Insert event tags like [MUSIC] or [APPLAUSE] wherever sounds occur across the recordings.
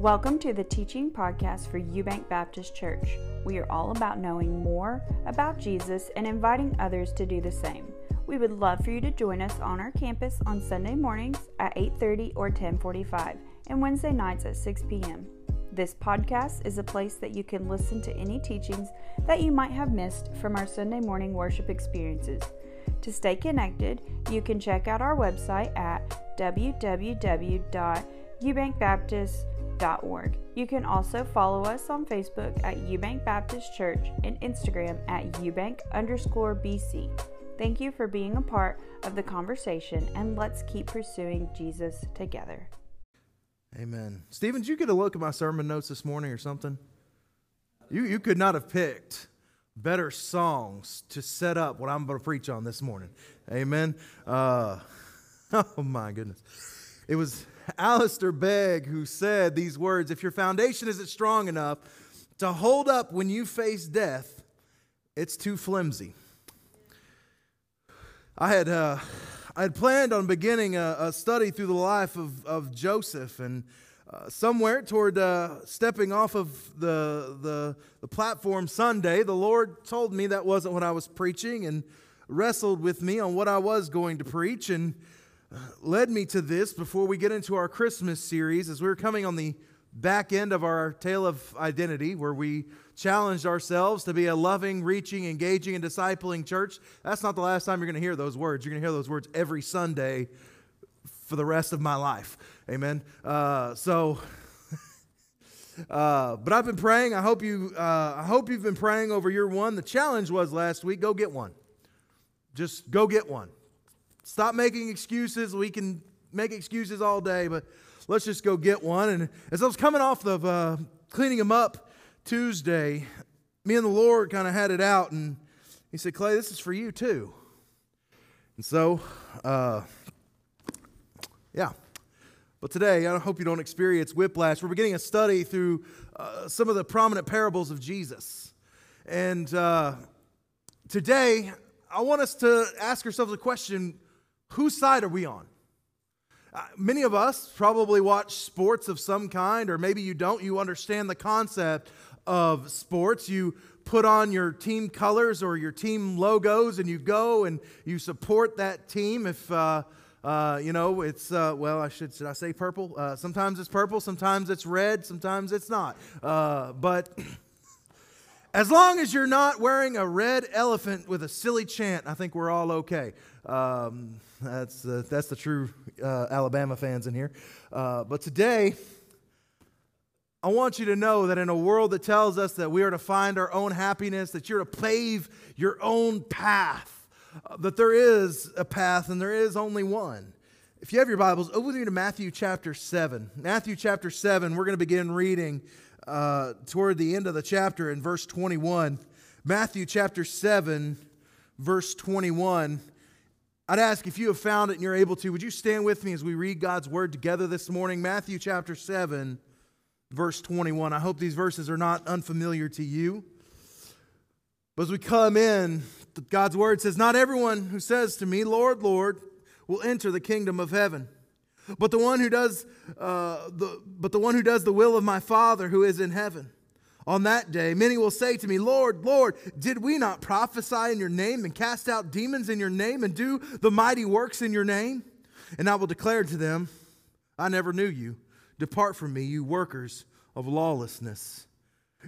Welcome to the teaching podcast for Eubank Baptist Church. We are all about knowing more about Jesus and inviting others to do the same. We would love for you to join us on our campus on Sunday mornings at 8:30 or 10:45 and Wednesday nights at 6 p.m. This podcast is a place that you can listen to any teachings that you might have missed from our Sunday morning worship experiences. To stay connected, you can check out our website at You can also follow us on Facebook at Eubank Baptist Church and Instagram at Eubank underscore BC. Thank you for being a part of the conversation and let's keep pursuing Jesus together. Amen. Stephen, did you get a look at my sermon notes this morning or something? You, you could not have picked better songs to set up what I'm going to preach on this morning. Amen. Uh, [LAUGHS] oh, my goodness. It was Alistair Begg who said these words If your foundation isn't strong enough to hold up when you face death, it's too flimsy. I had. Uh, I had planned on beginning a, a, study through the life of, of Joseph, and uh, somewhere toward uh, stepping off of the, the, the platform Sunday, the Lord told me that wasn't what I was preaching and wrestled with me on what I was going to preach and led me to this before we get into our Christmas series as we were coming on the back end of our Tale of Identity, where we challenged ourselves to be a loving, reaching, engaging, and discipling church. That's not the last time you're going to hear those words. You're going to hear those words every Sunday for the rest of my life. Amen. Uh, so, [LAUGHS] uh, but I've been praying. I hope you. Uh, I hope you've been praying over your one. The challenge was last week. Go get one. Just go get one. Stop making excuses. We can make excuses all day, but let's just go get one. And as I was coming off of uh, cleaning them up Tuesday, me and the Lord kind of had it out, and He said, "Clay, this is for you too." And so, uh, yeah. But today, I hope you don't experience whiplash. We're beginning a study through uh, some of the prominent parables of Jesus. And uh, today, I want us to ask ourselves a question whose side are we on? Uh, many of us probably watch sports of some kind, or maybe you don't. You understand the concept of sports. You put on your team colors or your team logos and you go and you support that team. If uh, uh, you know, it's, uh, well, I should, should I say purple? Uh, sometimes it's purple, sometimes it's red, sometimes it's not. Uh, but as long as you're not wearing a red elephant with a silly chant, I think we're all okay. Um, that's, uh, that's the true uh, Alabama fans in here. but today, I want you to know that in a world that tells us that we are to find our own happiness, that you're to pave your own path, uh, that there is a path and there is only one. If you have your Bibles, open with me to Matthew chapter 7. Matthew chapter 7, we're going to begin reading uh, toward the end of the chapter in verse 21. Matthew chapter 7, verse 21. I'd ask if you have found it and you're able to, would you stand with me as we read God's word together this morning? Matthew chapter 7, verse 21. I hope these verses are not unfamiliar to you. But as we come in, God's word says, Not everyone who says to me, Lord, Lord, will enter the kingdom of heaven. But the one who does, uh, the, but the one who does the will of my Father who is in heaven. On that day, many will say to me, Lord, Lord, did we not prophesy in your name and cast out demons in your name and do the mighty works in your name? And I will declare to them, I never knew you. Depart from me, you workers of lawlessness.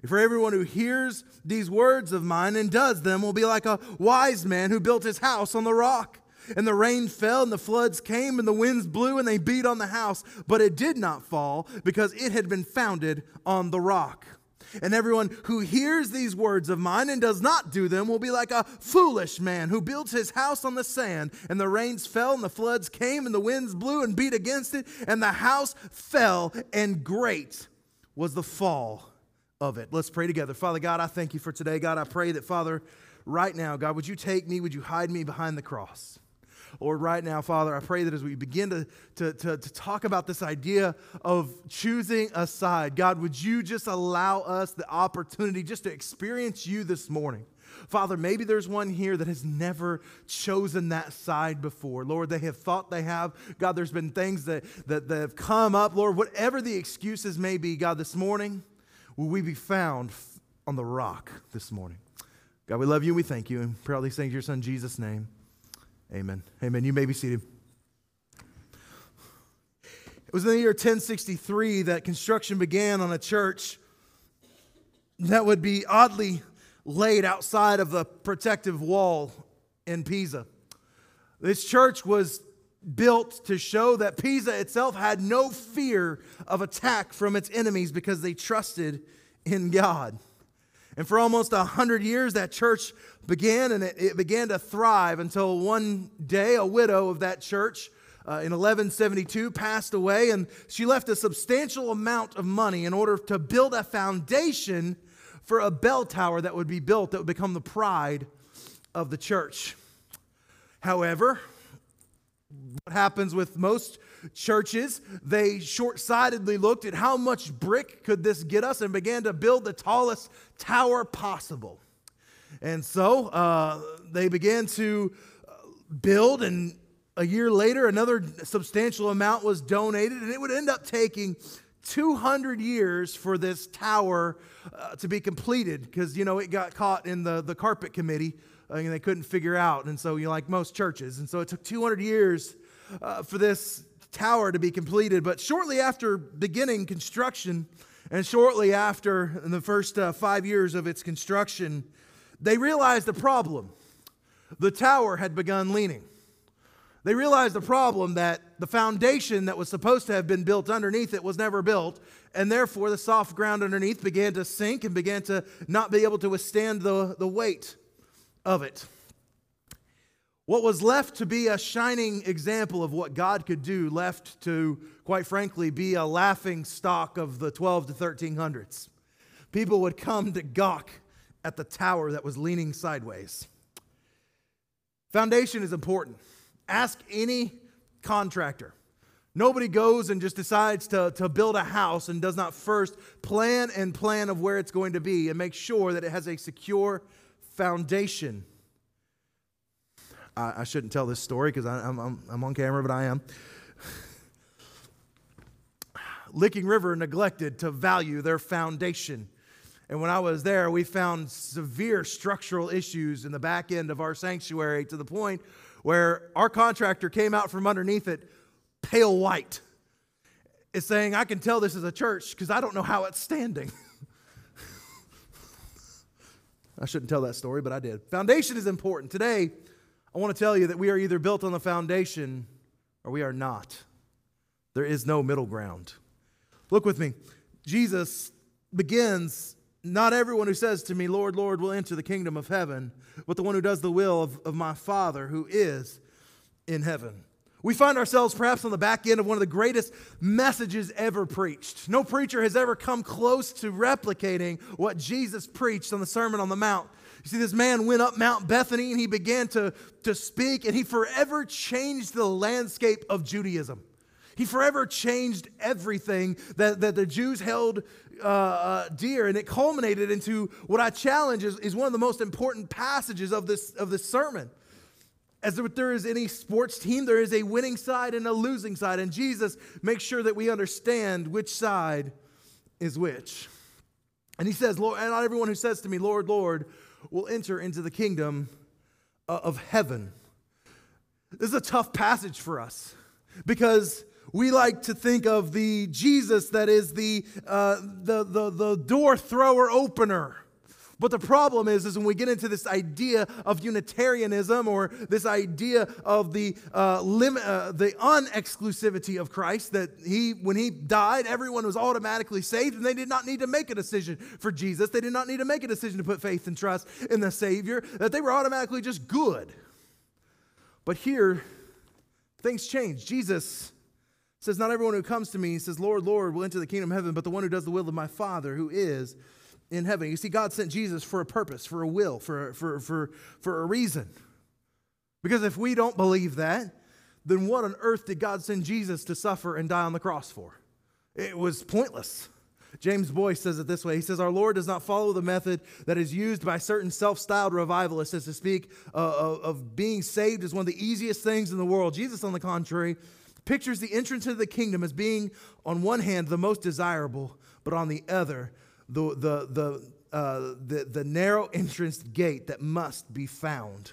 For everyone who hears these words of mine and does them will be like a wise man who built his house on the rock. And the rain fell, and the floods came, and the winds blew, and they beat on the house. But it did not fall, because it had been founded on the rock. And everyone who hears these words of mine and does not do them will be like a foolish man who builds his house on the sand. And the rains fell, and the floods came, and the winds blew and beat against it, and the house fell, and great was the fall of it. Let's pray together. Father God, I thank you for today. God, I pray that, Father, right now, God, would you take me? Would you hide me behind the cross? Lord, right now, Father, I pray that as we begin to, to, to, to, talk about this idea of choosing a side, God, would you just allow us the opportunity just to experience you this morning? Father, maybe there's one here that has never chosen that side before. Lord, they have thought they have. God, there's been things that, that, that have come up. Lord, whatever the excuses may be, God, this morning, will we be found on the rock this morning? God, we love you and we thank you and proudly sing your son Jesus' name. Amen. Amen. You may be seated. It was in the year 1063 that construction began on a church that would be oddly laid outside of the protective wall in Pisa. This church was built to show that Pisa itself had no fear of attack from its enemies because they trusted in God. And for almost a hundred years, that church began and it, it, began to thrive until one day a widow of that church uh, in 1172 passed away, and she left a substantial amount of money in order to build a foundation for a bell tower that would be built that would become the pride of the church. However, what happens with most churches, they short sightedly looked at how much brick could this get us and began to build the tallest tower possible. And so uh, they began to uh, build, and a year later, another substantial amount was donated, and it would end up taking 200 years for this tower uh, to be completed because, you know, it got caught in the, the carpet committee uh, and they couldn't figure out. And so, you know, like most churches. And so it took 200 years uh, for this tower to be completed. But shortly after beginning construction, and shortly after, in the first uh, five years of its construction, they realized the problem. The tower had begun leaning. They realized the problem that the foundation that was supposed to have been built underneath it was never built, and therefore the soft ground underneath began to sink and began to not be able to withstand the, the weight of it. What was left to be a shining example of what God could do, left to, quite frankly, be a laughing stock of the 12 to 1300s. People would come to gawk at the tower that was leaning sideways. Foundation is important. Ask any contractor. Nobody goes and just decides to, to build a house and does not first plan and plan of where it's going to be and make sure that it has a secure foundation. I, I shouldn't tell this story because I'm, I'm, I'm on camera, but I am. Licking River neglected to value their foundation. And when I was there, we found severe structural issues in the back end of our sanctuary to the point where our contractor came out from underneath it pale white. It's saying, I can tell this is a church because I don't know how it's standing. [LAUGHS] I shouldn't tell that story, but I did. Foundation is important. Today, I want to tell you that we are either built on the foundation or we are not. There is no middle ground. Look with me. Jesus begins not everyone who says to me, Lord, Lord, will enter the kingdom of heaven, but the one who does the will of, of my Father who is in heaven. We find ourselves perhaps on the back end of one of the greatest messages ever preached. No preacher has ever come close to replicating what Jesus preached on the Sermon on the Mount. You see, this man went up Mount Bethany and he began to, to speak, and he forever changed the landscape of Judaism. He forever changed everything that, that the Jews held uh, uh, dear, and it culminated into what I challenge is, is one of the most important passages of this, of this sermon. As if there is any sports team, there is a winning side and a losing side, and Jesus makes sure that we understand which side is which. And he says, Lord, and not everyone who says to me, Lord, Lord, will enter into the kingdom uh, of heaven. This is a tough passage for us because we like to think of the Jesus that is the, uh, the, the, the door thrower opener. But the problem is, is when we get into this idea of Unitarianism or this idea of the uh, lim- uh, the unexclusivity of Christ, that he, when he died, everyone was automatically saved, and they did not need to make a decision for Jesus. They did not need to make a decision to put faith and trust in the Savior. That they were automatically just good. But here, things change. Jesus says, Not everyone who comes to me says, Lord, Lord, will enter the kingdom of heaven, but the one who does the will of my Father who is in heaven. You see, God sent Jesus for a purpose, for a will, for, for, for, for a reason. Because if we don't believe that, then what on earth did God send Jesus to suffer and die on the cross for? It was pointless. James Boice says it this way. He says, Our Lord does not follow the method that is used by certain self styled revivalists as to speak uh, of, of being saved as one of the easiest things in the world. Jesus, on the contrary, pictures the entrance into the kingdom as being, on one hand, the most desirable, but on the other, the, the, the, uh, the, the narrow entrance gate that must be found.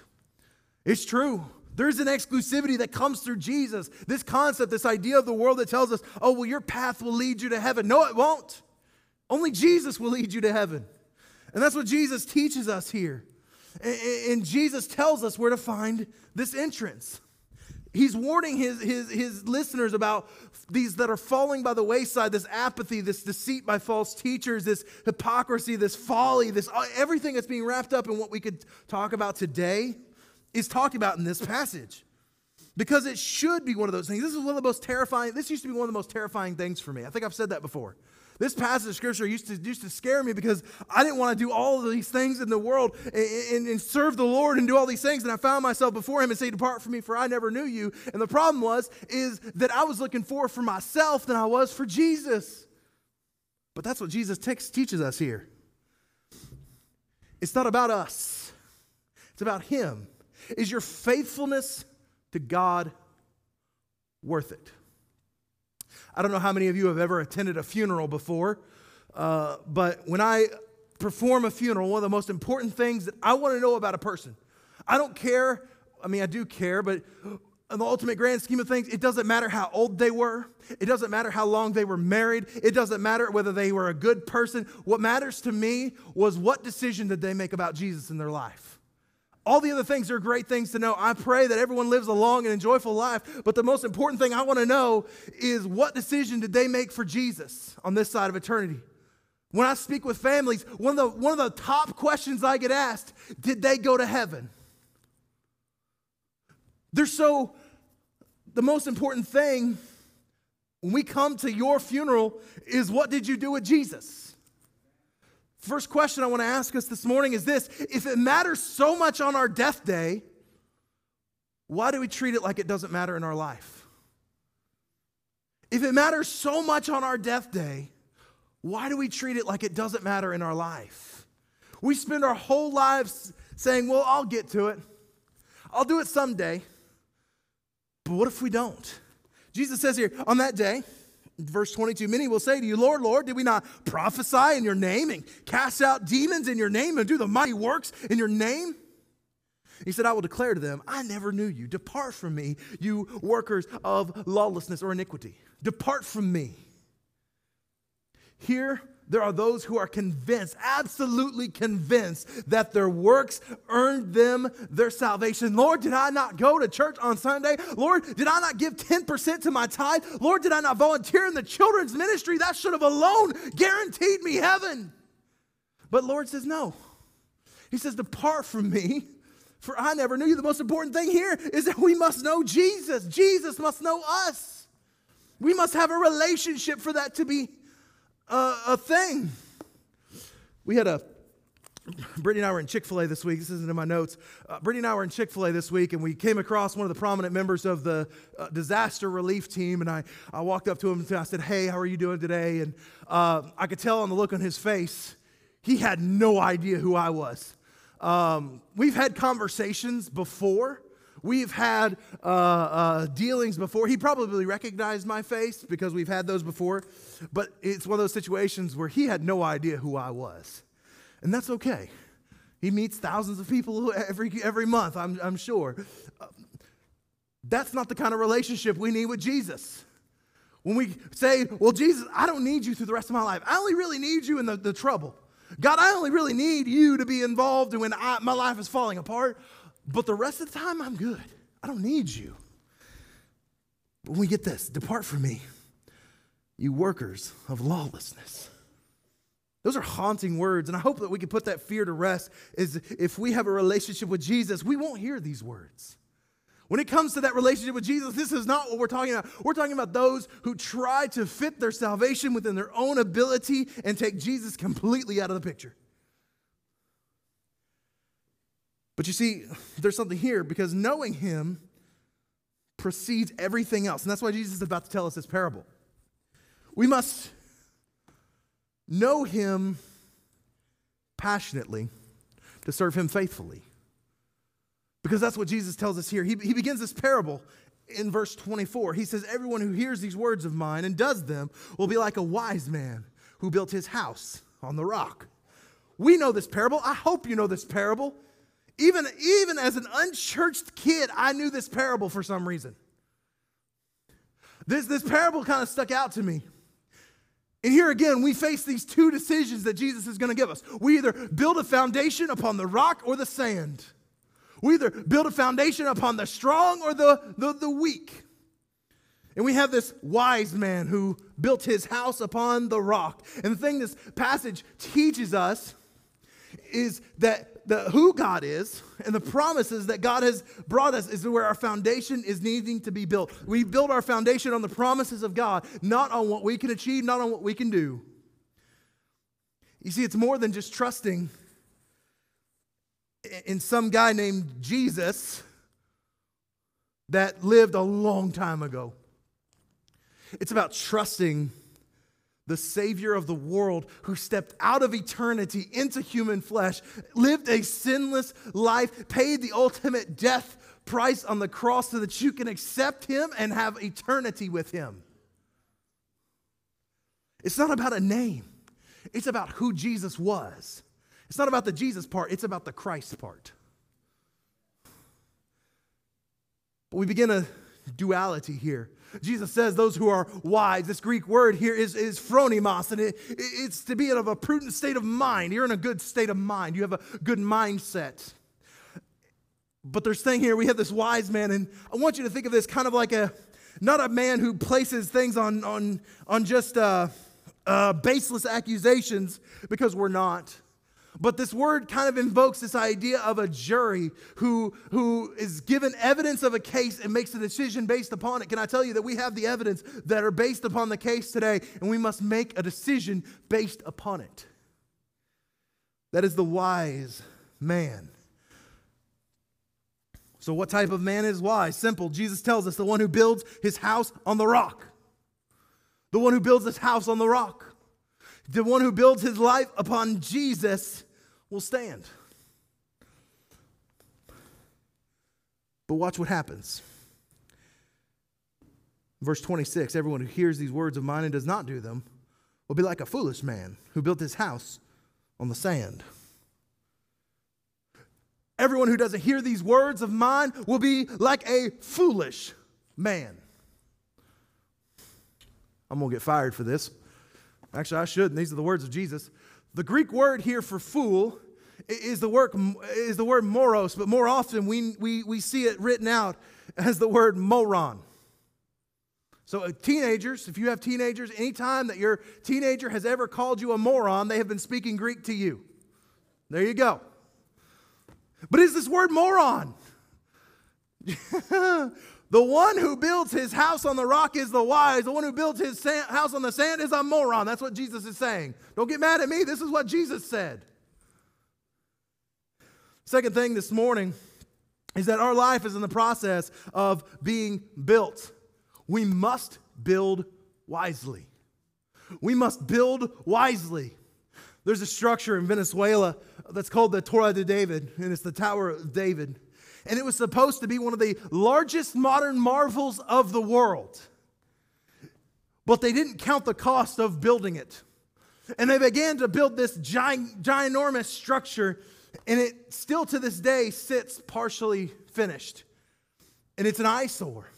It's true. There's an exclusivity that comes through Jesus. This concept, this idea of the world that tells us, oh, well, your path will lead you to heaven. No, it won't. Only Jesus will lead you to heaven. And that's what Jesus teaches us here. And Jesus tells us where to find this entrance. He's warning his, his, his listeners about these that are falling by the wayside, this apathy, this deceit by false teachers, this hypocrisy, this folly, this uh, everything that's being wrapped up in what we could talk about today is talked about in this passage. Because it should be one of those things. This is one of the most terrifying, this used to be one of the most terrifying things for me. I think I've said that before. This passage of scripture used to, used to scare me because I didn't want to do all of these things in the world and, and, and, serve the Lord and do all these things. And I found myself before him and say, Depart from me, for I never knew you. And the problem was, is that I was looking for for myself than I was for Jesus. But that's what Jesus teaches us here. It's not about us, it's about him. Is your faithfulness to God worth it? I don't know how many of you have ever attended a funeral before, uh, but when I perform a funeral, one of the most important things that I want to know about a person, I don't care, I mean, I do care, but in the ultimate grand scheme of things, it doesn't matter how old they were. It doesn't matter how long they were married. It doesn't matter whether they were a good person. What matters to me was what decision did they make about Jesus in their life. All the other things are great things to know. I pray that everyone lives a long and joyful life, but the most important thing I want to know is what decision did they make for Jesus on this side of eternity? When I speak with families, one of the, one of the top questions I get asked, did they go to heaven? They're so, the most important thing when we come to your funeral is what did you do with Jesus? First question I want to ask us this morning is this If it matters so much on our death day, why do we treat it like it doesn't matter in our life? If it matters so much on our death day, why do we treat it like it doesn't matter in our life? We spend our whole lives saying, Well, I'll get to it. I'll do it someday. But what if we don't? Jesus says here, on that day, Verse 22 Many will say to you, Lord, Lord, did we not prophesy in your name and cast out demons in your name and do the mighty works in your name? He said, I will declare to them, I never knew you. Depart from me, you workers of lawlessness or iniquity. Depart from me. Here, there are those who are convinced, absolutely convinced, that their works earned them their salvation. Lord, did I not go to church on Sunday? Lord, did I not give 10% to my tithe? Lord, did I not volunteer in the children's ministry? That should have alone guaranteed me heaven. But Lord says, no. He says, Depart from me, for I never knew you. The most important thing here is that we must know Jesus. Jesus must know us. We must have a relationship for that to be a, a thing. We had a Brittany and I were in Chick fil A this week. This isn't in my notes. Uh, Brittany and I were in Chick fil A this week, and we came across one of the prominent members of the uh, disaster relief team. And I, I walked up to him and I said, Hey, how are you doing today? And uh, I could tell on the look on his face, he had no idea who I was. Um, we've had conversations before, We've had uh, uh, dealings before. He probably recognized my face because we've had those before, but it's one of those situations where he had no idea who I was. And that's okay. He meets thousands of people [LAUGHS] every, every month, I'm, I'm sure. That's not the kind of relationship we need with Jesus. When we say, Well, Jesus, I don't need you through the rest of my life, I only really need you in the, the trouble. God, I only really need you to be involved when I, my life is falling apart. But the rest of the time, I'm good. I don't need you. But when we get this, depart from me, you workers of lawlessness. Those are haunting words, and I hope that we can put that fear to rest. Is if we have a relationship with Jesus, we won't hear these words. When it comes to that relationship with Jesus, this is not what we're talking about. We're talking about those who try to fit their salvation within their own ability and take Jesus completely out of the picture. But you see, there's something here because knowing him precedes everything else. And that's why Jesus is about to tell us this parable. We must know him passionately, to serve him faithfully. Because that's what Jesus tells us here. He, he begins this parable in verse 24. He says, Everyone who hears these words of mine and does them will be like a wise man who built his house on the rock. We know this parable. I hope you know this parable. Even, even as an unchurched kid, I knew this parable for some reason. This, this parable kind of stuck out to me. And here again, we face these two decisions that Jesus is going to give us. We either build a foundation upon the rock or the sand. We either build a foundation upon the strong or the, the, the weak. And we have this wise man who built his house upon the rock. And the thing this passage teaches us is that the, who God is and the promises that God has brought us is where our foundation is needing to be built. We build our foundation on the promises of God, not on what we can achieve, not on what we can do. You see, it's more than just trusting in some guy named Jesus that lived a long time ago. It's about trusting the Savior of the world who stepped out of eternity into human flesh, lived a sinless life, paid the ultimate death price on the cross so that you can accept Him and have eternity with Him. It's not about a name, it's about who Jesus was. It's not about the Jesus part, it's about the Christ part. But we begin a duality here. Jesus says those who are wise, this Greek word here is, is phronimos, and it, it's to be of a prudent state of mind. You're in a good state of mind, you have a good mindset. But there's thing here, we have this wise man, and I want you to think of this kind of like a not a man who places things on on on just uh, uh, baseless accusations because we're not. But this word kind of invokes this idea of a jury who, who is given evidence of a case and makes a decision based upon it. Can I tell you that we have the evidence that are based upon the case today, and we must make a decision based upon it? That is the wise man. So, what type of man is wise? Simple. Jesus tells us the one who builds his house on the rock. The one who builds his house on the rock. The one who builds his life upon Jesus will stand. But watch what happens. Verse 26 Everyone who hears these words of mine and does not do them will be like a foolish man who built his house on the sand. Everyone who doesn't hear these words of mine will be like a foolish man. I'm going to get fired for this. Actually, I shouldn't. These are the words of Jesus. The Greek word here for fool is the, word is the word moros, but more often we, we, we see it written out as the word moron. So, uh, teenagers, if you have teenagers, anytime that your teenager has ever called you a moron, they have been speaking Greek to you. There you go. But is this word moron? [LAUGHS] The one who builds his house on the rock is the wise. The one who builds his sand, house on the sand is a moron. That's what Jesus is saying. Don't get mad at me. This is what Jesus said. Second thing this morning is that our life is in the process of being built. We must build wisely. We must build wisely. There's a structure in Venezuela that's called the Torre de David, and it's the Tower of David and it was supposed to be one of the largest modern marvels of the world. But they didn't count the cost of building it. And they began to build this giant, ginormous structure, and it still to this day sits partially finished. And it's an eyesore.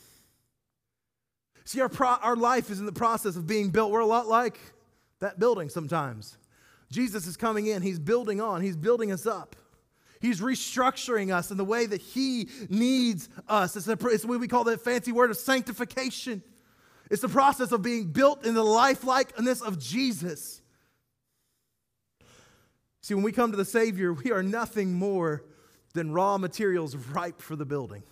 See, our, pro- our life is in the process of being built. We're a lot like that building sometimes. Jesus is coming in, He's building on, He's building us up. He's restructuring us in the way that He needs us. It's, a, it's what we call that fancy word of sanctification. It's the process of being built in the lifelikeness of Jesus. See, when we come to the Savior, we are nothing more than raw materials ripe for the building.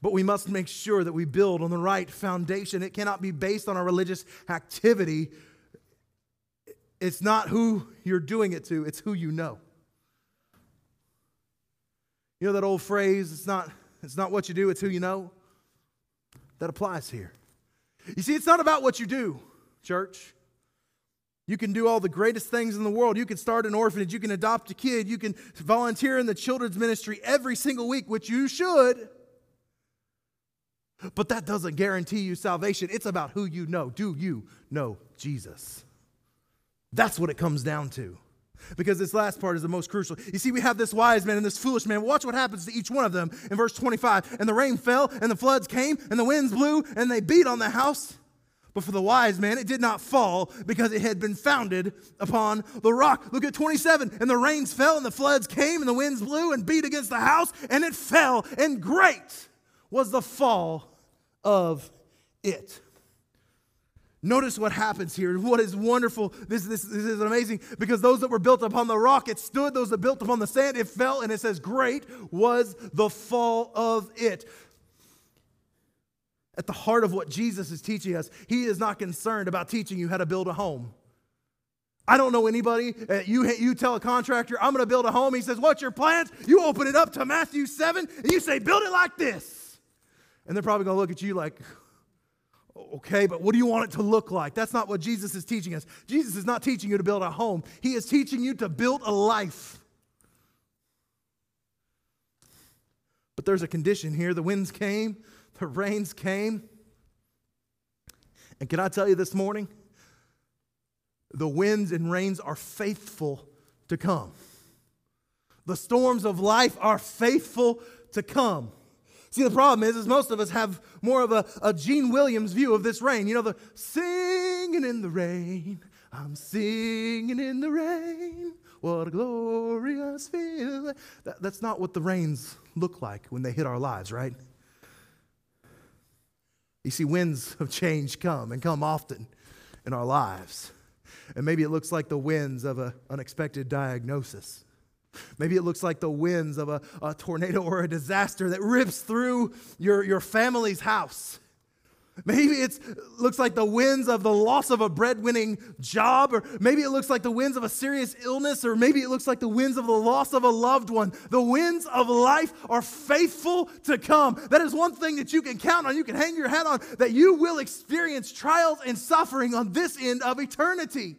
But we must make sure that we build on the right foundation. It cannot be based on our religious activity. It's not who you're doing it to, it's who you know. You know that old phrase, it's not, it's not what you do, it's who you know? That applies here. You see, it's not about what you do, church. You can do all the greatest things in the world. You can start an orphanage. You can adopt a kid. You can volunteer in the children's ministry every single week, which you should. But that doesn't guarantee you salvation. It's about who you know. Do you know Jesus? That's what it comes down to. Because this last part is the most crucial. You see, we have this wise man and this foolish man. Watch what happens to each one of them in verse 25. And the rain fell, and the floods came, and the winds blew, and they beat on the house. But for the wise man, it did not fall because it had been founded upon the rock. Look at 27. And the rains fell, and the floods came, and the winds blew and beat against the house, and it fell. And great was the fall of it. Notice what happens here. What is wonderful. This, this, this is amazing because those that were built upon the rock, it stood. Those that built upon the sand, it fell. And it says, Great was the fall of it. At the heart of what Jesus is teaching us, he is not concerned about teaching you how to build a home. I don't know anybody. Uh, you, you tell a contractor, I'm going to build a home. He says, What's your plans? You open it up to Matthew 7 and you say, Build it like this. And they're probably going to look at you like, Okay, but what do you want it to look like? That's not what Jesus is teaching us. Jesus is not teaching you to build a home, He is teaching you to build a life. But there's a condition here. The winds came, the rains came. And can I tell you this morning? The winds and rains are faithful to come. The storms of life are faithful to come. See, the problem is, is most of us have more of a, a Gene Williams view of this rain. You know, the singing in the rain, I'm singing in the rain. What a glorious feeling. That, that's not what the rains look like when they hit our lives, right? You see, winds of change come and come often in our lives. And maybe it looks like the winds of an unexpected diagnosis. Maybe it looks like the winds of a, a tornado or a disaster that rips through your, your family's house. Maybe it looks like the winds of the loss of a breadwinning job, or maybe it looks like the winds of a serious illness, or maybe it looks like the winds of the loss of a loved one. The winds of life are faithful to come. That is one thing that you can count on, you can hang your hat on, that you will experience trials and suffering on this end of eternity.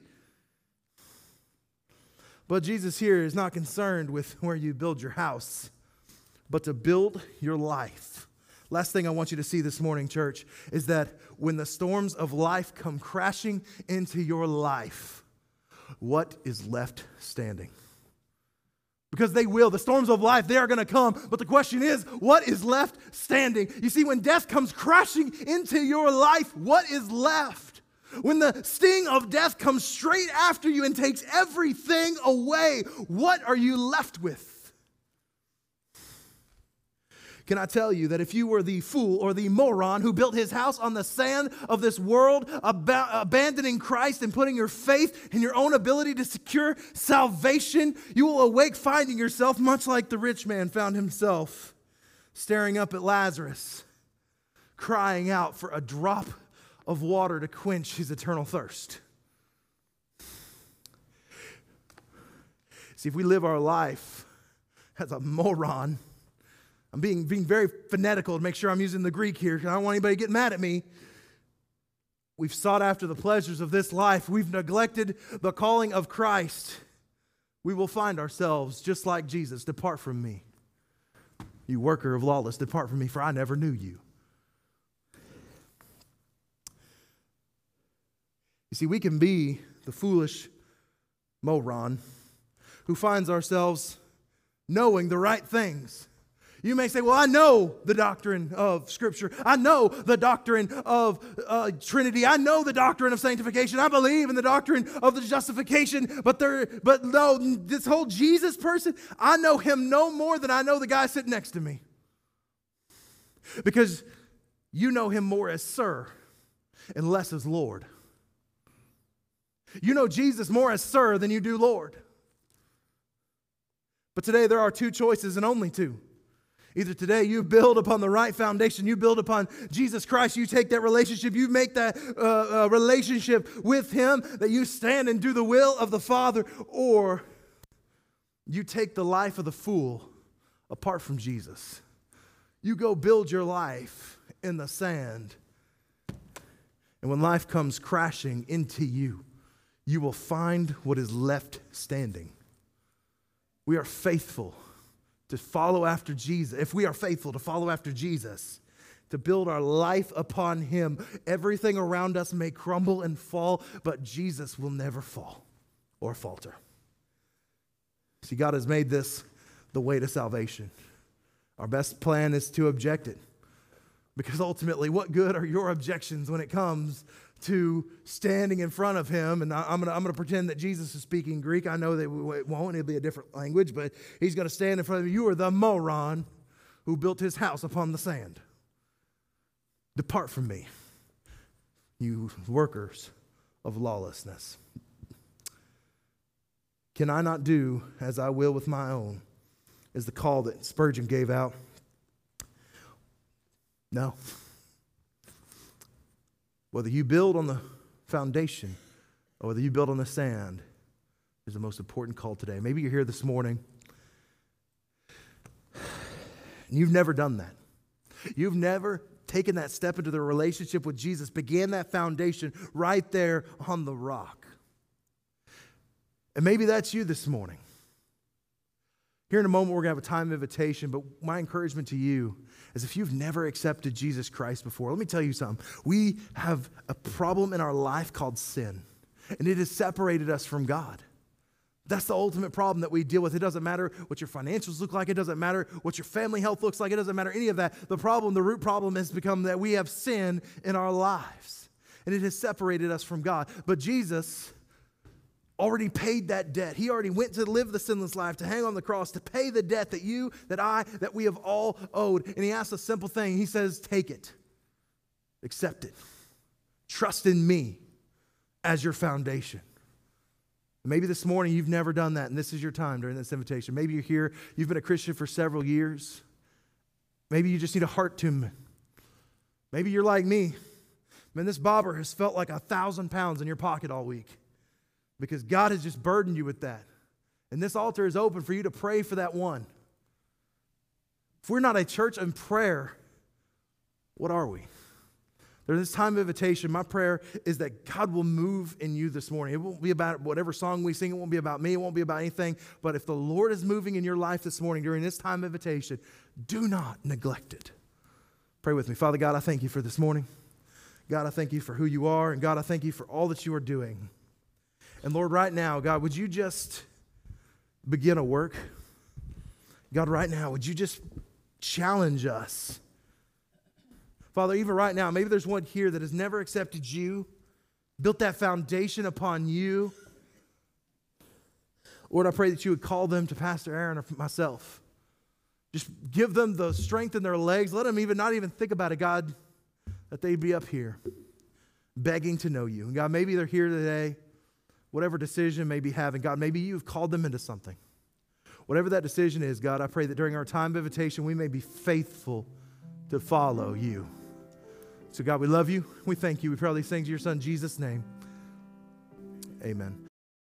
But Jesus here is not concerned with [LAUGHS] where you build your house, but to build your life. Last thing I want you to see this morning, church, is that when the storms of life come crashing into your life, what is left standing? Because they will. The storms of life, they are going to come. But the question is, what is left standing? You see, when death comes crashing into your life, what is left? When the sting of death comes straight after you and takes everything away, what are you left with? Can I tell you that if you were the fool or the moron who built his house on the sand of this world, ab- abandoning Christ and putting your faith in your own ability to secure salvation, you will awake finding yourself much like the rich man found himself, staring up at Lazarus, crying out for a drop of water to quench his eternal thirst. See, if we live our life as a moron, I'm being, being very phonetical to make sure I'm using the Greek here because I don't want anybody to get mad at me. We've sought after the pleasures of this life, we've neglected the calling of Christ. We will find ourselves just like Jesus depart from me. You worker of lawless, depart from me, for I never knew you. You see, we can be the foolish moron who finds ourselves knowing the right things. You may say, Well, I know the doctrine of Scripture. I know the doctrine of uh, Trinity. I know the doctrine of sanctification. I believe in the doctrine of the justification. But there, but no, this whole Jesus person, I know him no more than I know the guy sitting next to me. Because you know him more as Sir and less as Lord. You know Jesus more as Sir than you do Lord. But today there are two choices and only two. Either today you build upon the right foundation, you build upon Jesus Christ, you take that relationship, you make that uh, uh, relationship with Him, that you stand and do the will of the Father, or you take the life of the fool apart from Jesus. You go build your life in the sand, and when life comes crashing into you, you will find what is left standing. We are faithful to follow after Jesus. If we are faithful to follow after Jesus, to build our life upon Him, everything around us may crumble and fall, but Jesus will never fall or falter. See, God has made this the way to salvation. Our best plan is to object it. Because ultimately, what good are your objections when it comes to standing in front of him? And I'm going to I'm to pretend that Jesus is speaking Greek. I know that it won't, it'll be a different language, but he's going to stand in front of you. You are the moron who built his house upon the sand. Depart from me, you workers of lawlessness. Can I not do as I will with my own? Is the call that Spurgeon gave out. No. Whether you build on the foundation or whether you build on the sand is the most important call today. Maybe you're here this morning and you've never done that. You've never taken that step into the relationship with Jesus, began that foundation right there on the rock. And maybe that's you this morning. Here in a moment, we're going to have a time of invitation, but my encouragement to you is if you've never accepted Jesus Christ before, let me tell you something. We have a problem in our life called sin, and it has separated us from God. That's the ultimate problem that we deal with. It doesn't matter what your financials look like. It doesn't matter what your family health looks like. It doesn't matter any of that. The problem, the root problem has become that we have sin in our lives. And it has separated us from God. But Jesus already paid that debt. He already went to live the sinless life, to hang on the cross, to pay the debt that you, that I, that we have all owed. And he asks a simple thing. He says, Take it, accept it, trust in me as your foundation. Maybe this morning you've never done that, and this is your time during this invitation. Maybe you're here, you've been a Christian for several years. Maybe you just need a heart tune. Maybe you're like me. Man, this bobber has felt like a thousand pounds in your pocket all week because God has just burdened you with that. And this altar is open for you to pray for that one. If we're not a church in prayer, what are we? There's this time of invitation. My prayer is that God will move in you this morning. It won't be about whatever song we sing, it won't be about me, it won't be about anything. But if the Lord is moving in your life this morning during this time of invitation, do not neglect it. Pray with me. Father God, I thank you for this morning. God, I thank you for who you are. And God, I thank you for all that you are doing. And Lord, right now, God, would you just begin a work? God, right now, would you just challenge us? Father, even right now, maybe there's one here that has never accepted you, built that foundation upon you. Lord, I pray that you would call them to Pastor Aaron or myself. Just give them the strength in their legs. Let them even not even think about it, God, that they'd be up here begging to know you. And God, maybe they're here today whatever decision may be having. God, maybe you've called them into something. Whatever that decision is, God, I pray that during our time of invitation, we may be faithful to follow you. So, God, we love you. We thank you. We pray all these things in your son, Jesus' name. Amen.